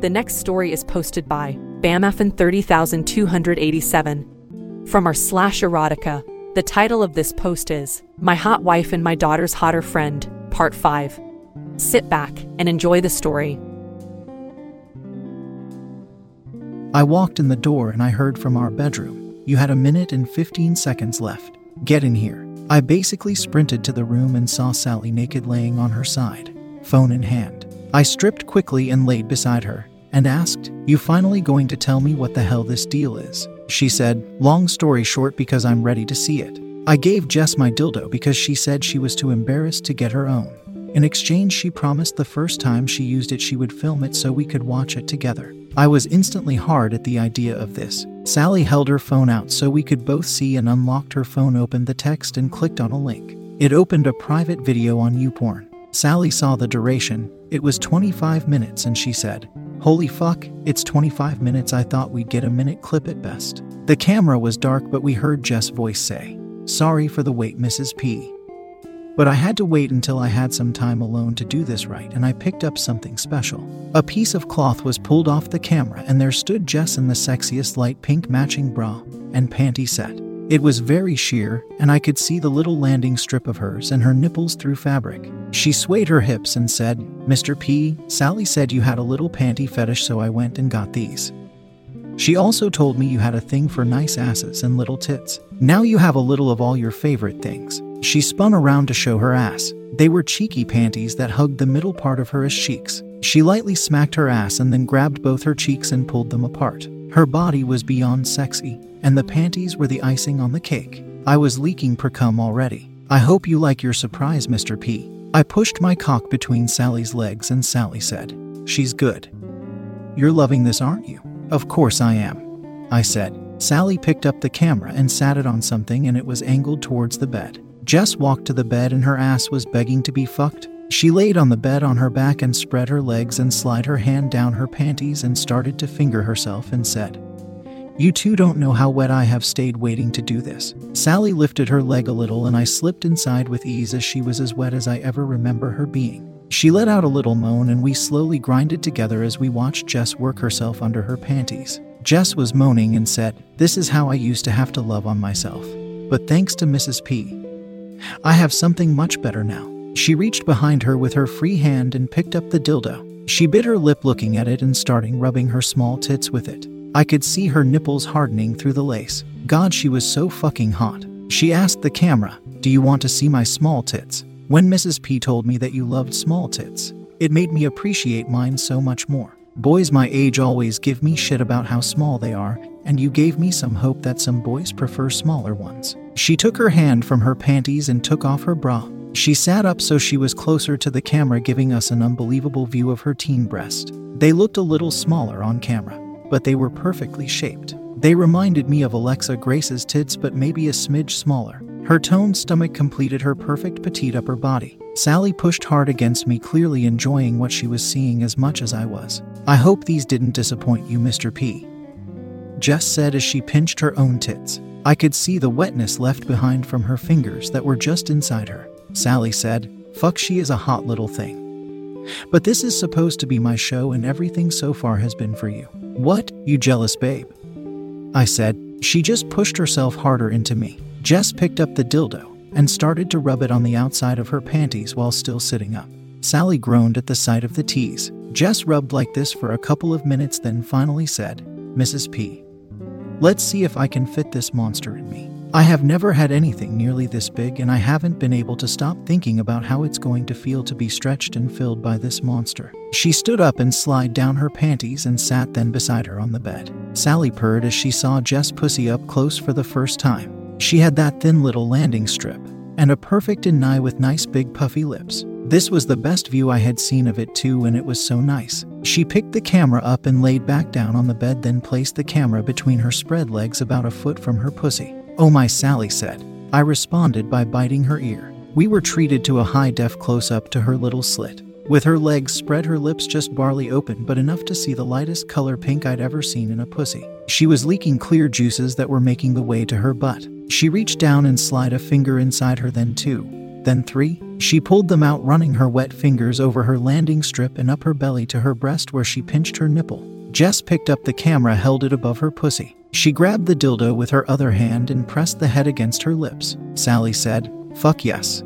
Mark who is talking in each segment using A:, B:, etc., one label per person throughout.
A: The next story is posted by BAMFN 30287 from our slash erotica. The title of this post is My Hot Wife and My Daughter's Hotter Friend, Part 5. Sit back and enjoy the story.
B: I walked in the door and I heard from our bedroom. You had a minute and 15 seconds left. Get in here. I basically sprinted to the room and saw Sally naked laying on her side, phone in hand. I stripped quickly and laid beside her and asked, You finally going to tell me what the hell this deal is? She said, Long story short, because I'm ready to see it. I gave Jess my dildo because she said she was too embarrassed to get her own. In exchange, she promised the first time she used it, she would film it so we could watch it together. I was instantly hard at the idea of this. Sally held her phone out so we could both see and unlocked her phone, opened the text, and clicked on a link. It opened a private video on YouPorn. Sally saw the duration. It was 25 minutes, and she said, Holy fuck, it's 25 minutes. I thought we'd get a minute clip at best. The camera was dark, but we heard Jess' voice say, Sorry for the wait, Mrs. P. But I had to wait until I had some time alone to do this right, and I picked up something special. A piece of cloth was pulled off the camera, and there stood Jess in the sexiest light pink matching bra and panty set. It was very sheer, and I could see the little landing strip of hers and her nipples through fabric. She swayed her hips and said, Mr. P, Sally said you had a little panty fetish, so I went and got these. She also told me you had a thing for nice asses and little tits. Now you have a little of all your favorite things. She spun around to show her ass. They were cheeky panties that hugged the middle part of her as cheeks. She lightly smacked her ass and then grabbed both her cheeks and pulled them apart. Her body was beyond sexy, and the panties were the icing on the cake. I was leaking precum already. I hope you like your surprise, Mr. P. I pushed my cock between Sally's legs, and Sally said, She's good. You're loving this, aren't you? Of course I am. I said. Sally picked up the camera and sat it on something, and it was angled towards the bed. Jess walked to the bed, and her ass was begging to be fucked. She laid on the bed on her back and spread her legs and slid her hand down her panties and started to finger herself and said, You two don't know how wet I have stayed waiting to do this. Sally lifted her leg a little and I slipped inside with ease as she was as wet as I ever remember her being. She let out a little moan and we slowly grinded together as we watched Jess work herself under her panties. Jess was moaning and said, This is how I used to have to love on myself. But thanks to Mrs. P, I have something much better now. She reached behind her with her free hand and picked up the dildo. She bit her lip looking at it and starting rubbing her small tits with it. I could see her nipples hardening through the lace. God, she was so fucking hot. She asked the camera, Do you want to see my small tits? When Mrs. P told me that you loved small tits, it made me appreciate mine so much more. Boys my age always give me shit about how small they are, and you gave me some hope that some boys prefer smaller ones. She took her hand from her panties and took off her bra. She sat up so she was closer to the camera, giving us an unbelievable view of her teen breast. They looked a little smaller on camera, but they were perfectly shaped. They reminded me of Alexa Grace's tits, but maybe a smidge smaller. Her toned stomach completed her perfect petite upper body. Sally pushed hard against me, clearly enjoying what she was seeing as much as I was. I hope these didn't disappoint you, Mr. P. Jess said as she pinched her own tits. I could see the wetness left behind from her fingers that were just inside her. Sally said, Fuck, she is a hot little thing. But this is supposed to be my show, and everything so far has been for you. What, you jealous babe? I said. She just pushed herself harder into me. Jess picked up the dildo. and started to rub it on the outside of her panties while still sitting up. Sally groaned at the sight of the tease. Jess rubbed like this for a couple of minutes, then finally said, Mrs. P. Let's see if I can fit this monster in me. I have never had anything nearly this big, and I haven't been able to stop thinking about how it's going to feel to be stretched and filled by this monster. She stood up and slid down her panties and sat then beside her on the bed. Sally purred as she saw Jess pussy up close for the first time. She had that thin little landing strip and a perfect eye with nice big puffy lips. This was the best view I had seen of it too, and it was so nice. She picked the camera up and laid back down on the bed, then placed the camera between her spread legs about a foot from her pussy. Oh my, Sally said. I responded by biting her ear. We were treated to a high def close up to her little slit. With her legs spread, her lips just barely open, but enough to see the lightest color pink I'd ever seen in a pussy. She was leaking clear juices that were making the way to her butt. She reached down and slid a finger inside her, then two, then three. She pulled them out, running her wet fingers over her landing strip and up her belly to her breast where she pinched her nipple. Jess picked up the camera, held it above her pussy. She grabbed the dildo with her other hand and pressed the head against her lips. Sally said, Fuck yes.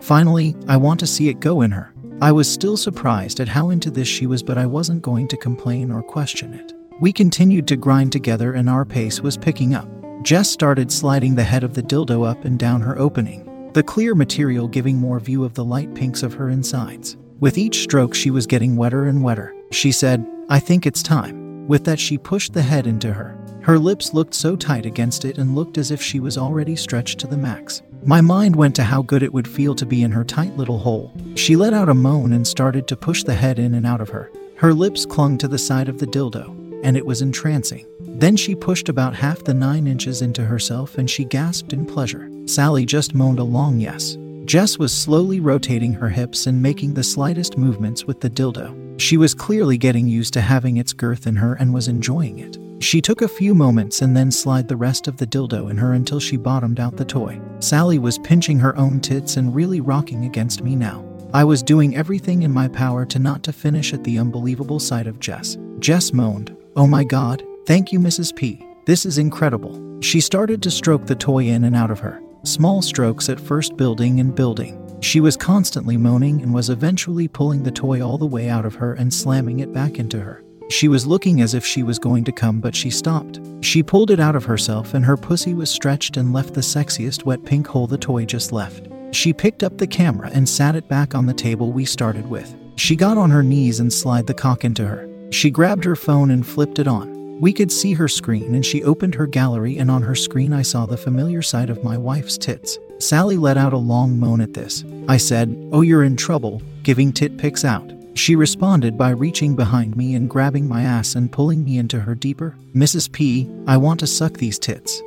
B: Finally, I want to see it go in her. I was still surprised at how into this she was, but I wasn't going to complain or question it. We continued to grind together and our pace was picking up. Jess started sliding the head of the dildo up and down her opening the clear material giving more view of the light pinks of her insides. With each stroke, she was getting wetter and wetter. She said, I think it's time. With that, she pushed the head into her. Her lips looked so tight against it and looked as if she was already stretched to the max. My mind went to how good it would feel to be in her tight little hole. She let out a moan and started to push the head in and out of her. Her lips clung to the side of the dildo, and it was entrancing. Then she pushed about half the nine inches into herself and she gasped in pleasure. Sally just moaned a long yes. Jess was slowly rotating her hips and making the slightest movements with the dildo. She was clearly getting used to having its girth in her and was enjoying it. She took a few moments and then slid the rest of the dildo in her until she bottomed out the toy. Sally was pinching her own tits and really rocking against me now. I was doing everything in my power to not to finish at the unbelievable sight of Jess. Jess moaned, Oh my god, thank you, Mrs. P. This is incredible. She started to stroke the toy in and out of her small strokes at first building and building. She was constantly moaning and was eventually pulling the toy all the way out of her and slamming it back into her. She was looking as if she was going to come, but she stopped. She pulled it out of herself, and her pussy was stretched and left the sexiest wet pink hole the toy just left. She picked up the camera and sat it back on the table we started with. She got on her knees and slid the cock into her. She grabbed her phone and flipped it on. We could see her screen, and she opened her gallery, and on her screen, I saw the familiar sight of my wife's tits. Sally let out a long moan at this. I said, Oh, you're in trouble, giving tit pics out. She responded by reaching behind me and grabbing my ass and pulling me into her deeper. Mrs. P, I want to suck these tits.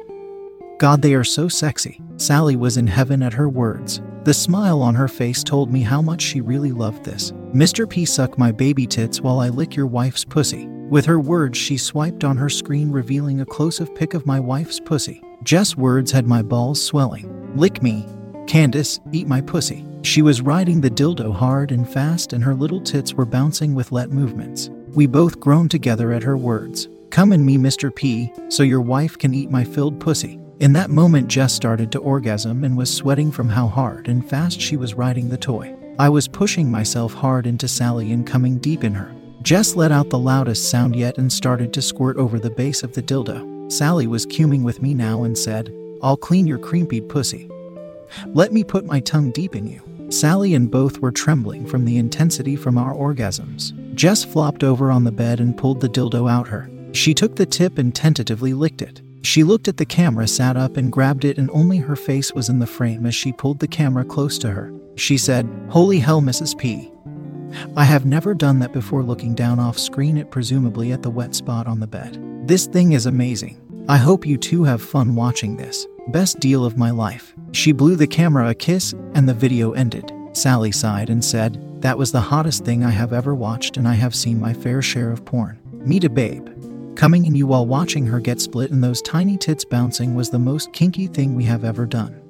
B: God, they are so sexy. Sally was in heaven at her words. The smile on her face told me how much she really loved this. Mr. P, suck my baby tits while I lick your wife's pussy. With her words, she swiped on her screen, revealing a close up pic of my wife's pussy. Jess' words had my balls swelling. Lick me. Candace, eat my pussy. She was riding the dildo hard and fast, and her little tits were bouncing with let movements. We both groaned together at her words. Come and me, Mr. P, so your wife can eat my filled pussy. In that moment, Jess started to orgasm and was sweating from how hard and fast she was riding the toy. I was pushing myself hard into Sally and coming deep in her. Jess let out the loudest sound yet and started to squirt over the base of the dildo. Sally was cuming with me now and said, I'll clean your creampied pussy. Let me put my tongue deep in you. Sally and both were trembling from the intensity from our orgasms. Jess flopped over on the bed and pulled the dildo out her. She took the tip and tentatively licked it. She looked at the camera, sat up, and grabbed it, and only her face was in the frame as she pulled the camera close to her. She said, Holy hell, Mrs. P. I have never done that before looking down off screen it presumably at the wet spot on the bed. This thing is amazing. I hope you too have fun watching this. Best deal of my life. She blew the camera a kiss and the video ended. Sally sighed and said, That was the hottest thing I have ever watched and I have seen my fair share of porn. Meet a babe. Coming in you while watching her get split and those tiny tits bouncing was the most kinky thing we have ever done.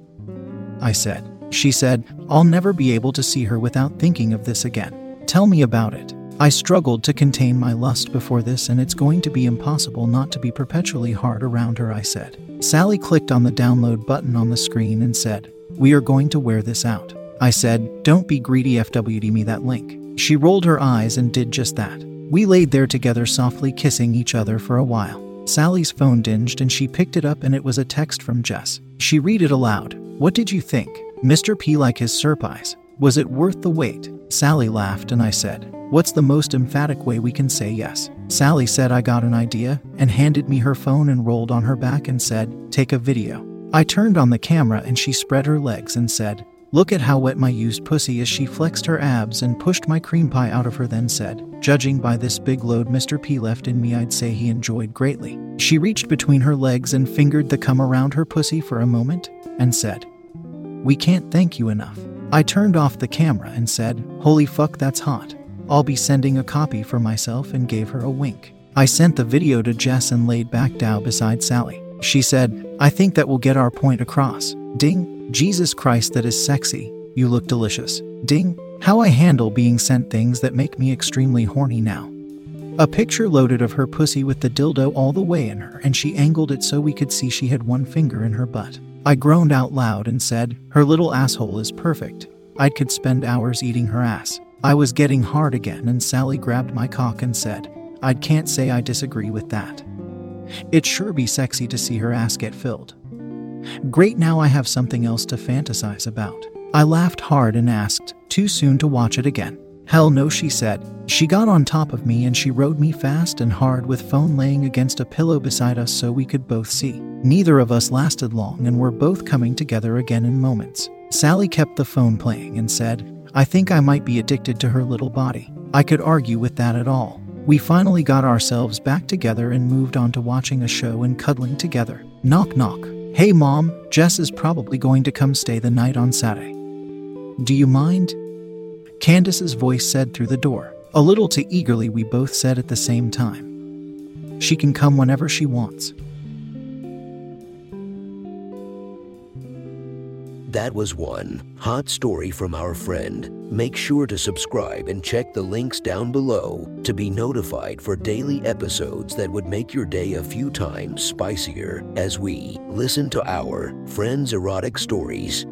B: I said. She said, I'll never be able to see her without thinking of this again. Tell me about it. I struggled to contain my lust before this, and it's going to be impossible not to be perpetually hard around her, I said. Sally clicked on the download button on the screen and said, We are going to wear this out. I said, Don't be greedy, FWD me that link. She rolled her eyes and did just that. We laid there together, softly kissing each other for a while. Sally's phone dinged and she picked it up, and it was a text from Jess. She read it aloud. What did you think? Mr. P like his eyes. Was it worth the wait? Sally laughed, and I said, What's the most emphatic way we can say yes? Sally said I got an idea and handed me her phone and rolled on her back and said, Take a video. I turned on the camera and she spread her legs and said, Look at how wet my used pussy is. She flexed her abs and pushed my cream pie out of her, then said, Judging by this big load Mr. P left in me, I'd say he enjoyed greatly. She reached between her legs and fingered the cum around her pussy for a moment and said, We can't thank you enough. I turned off the camera and said, Holy fuck, that's hot. I'll be sending a copy for myself and gave her a wink. I sent the video to Jess and laid back down beside Sally. She said, I think that will get our point across. Ding, Jesus Christ, that is sexy. You look delicious. Ding, how I handle being sent things that make me extremely horny now. A picture loaded of her pussy with the dildo all the way in her, and she angled it so we could see she had one finger in her butt. I groaned out loud and said, Her little asshole is perfect. I could spend hours eating her ass. I was getting hard again, and Sally grabbed my cock and said, I can't say I disagree with that. It'd sure be sexy to see her ass get filled. Great, now I have something else to fantasize about. I laughed hard and asked, Too soon to watch it again. Hell no, she said. She got on top of me and she rode me fast and hard with phone laying against a pillow beside us so we could both see. Neither of us lasted long and were both coming together again in moments. Sally kept the phone playing and said, I think I might be addicted to her little body. I could argue with that at all. We finally got ourselves back together and moved on to watching a show and cuddling together. Knock, knock. Hey, Mom, Jess is probably going to come stay the night on Saturday. Do you mind? Candace's voice said through the door. A little too eagerly, we both said at the same time. She can come whenever she wants.
C: That was one hot story from our friend. Make sure to subscribe and check the links down below to be notified for daily episodes that would make your day a few times spicier as we listen to our friends' erotic stories.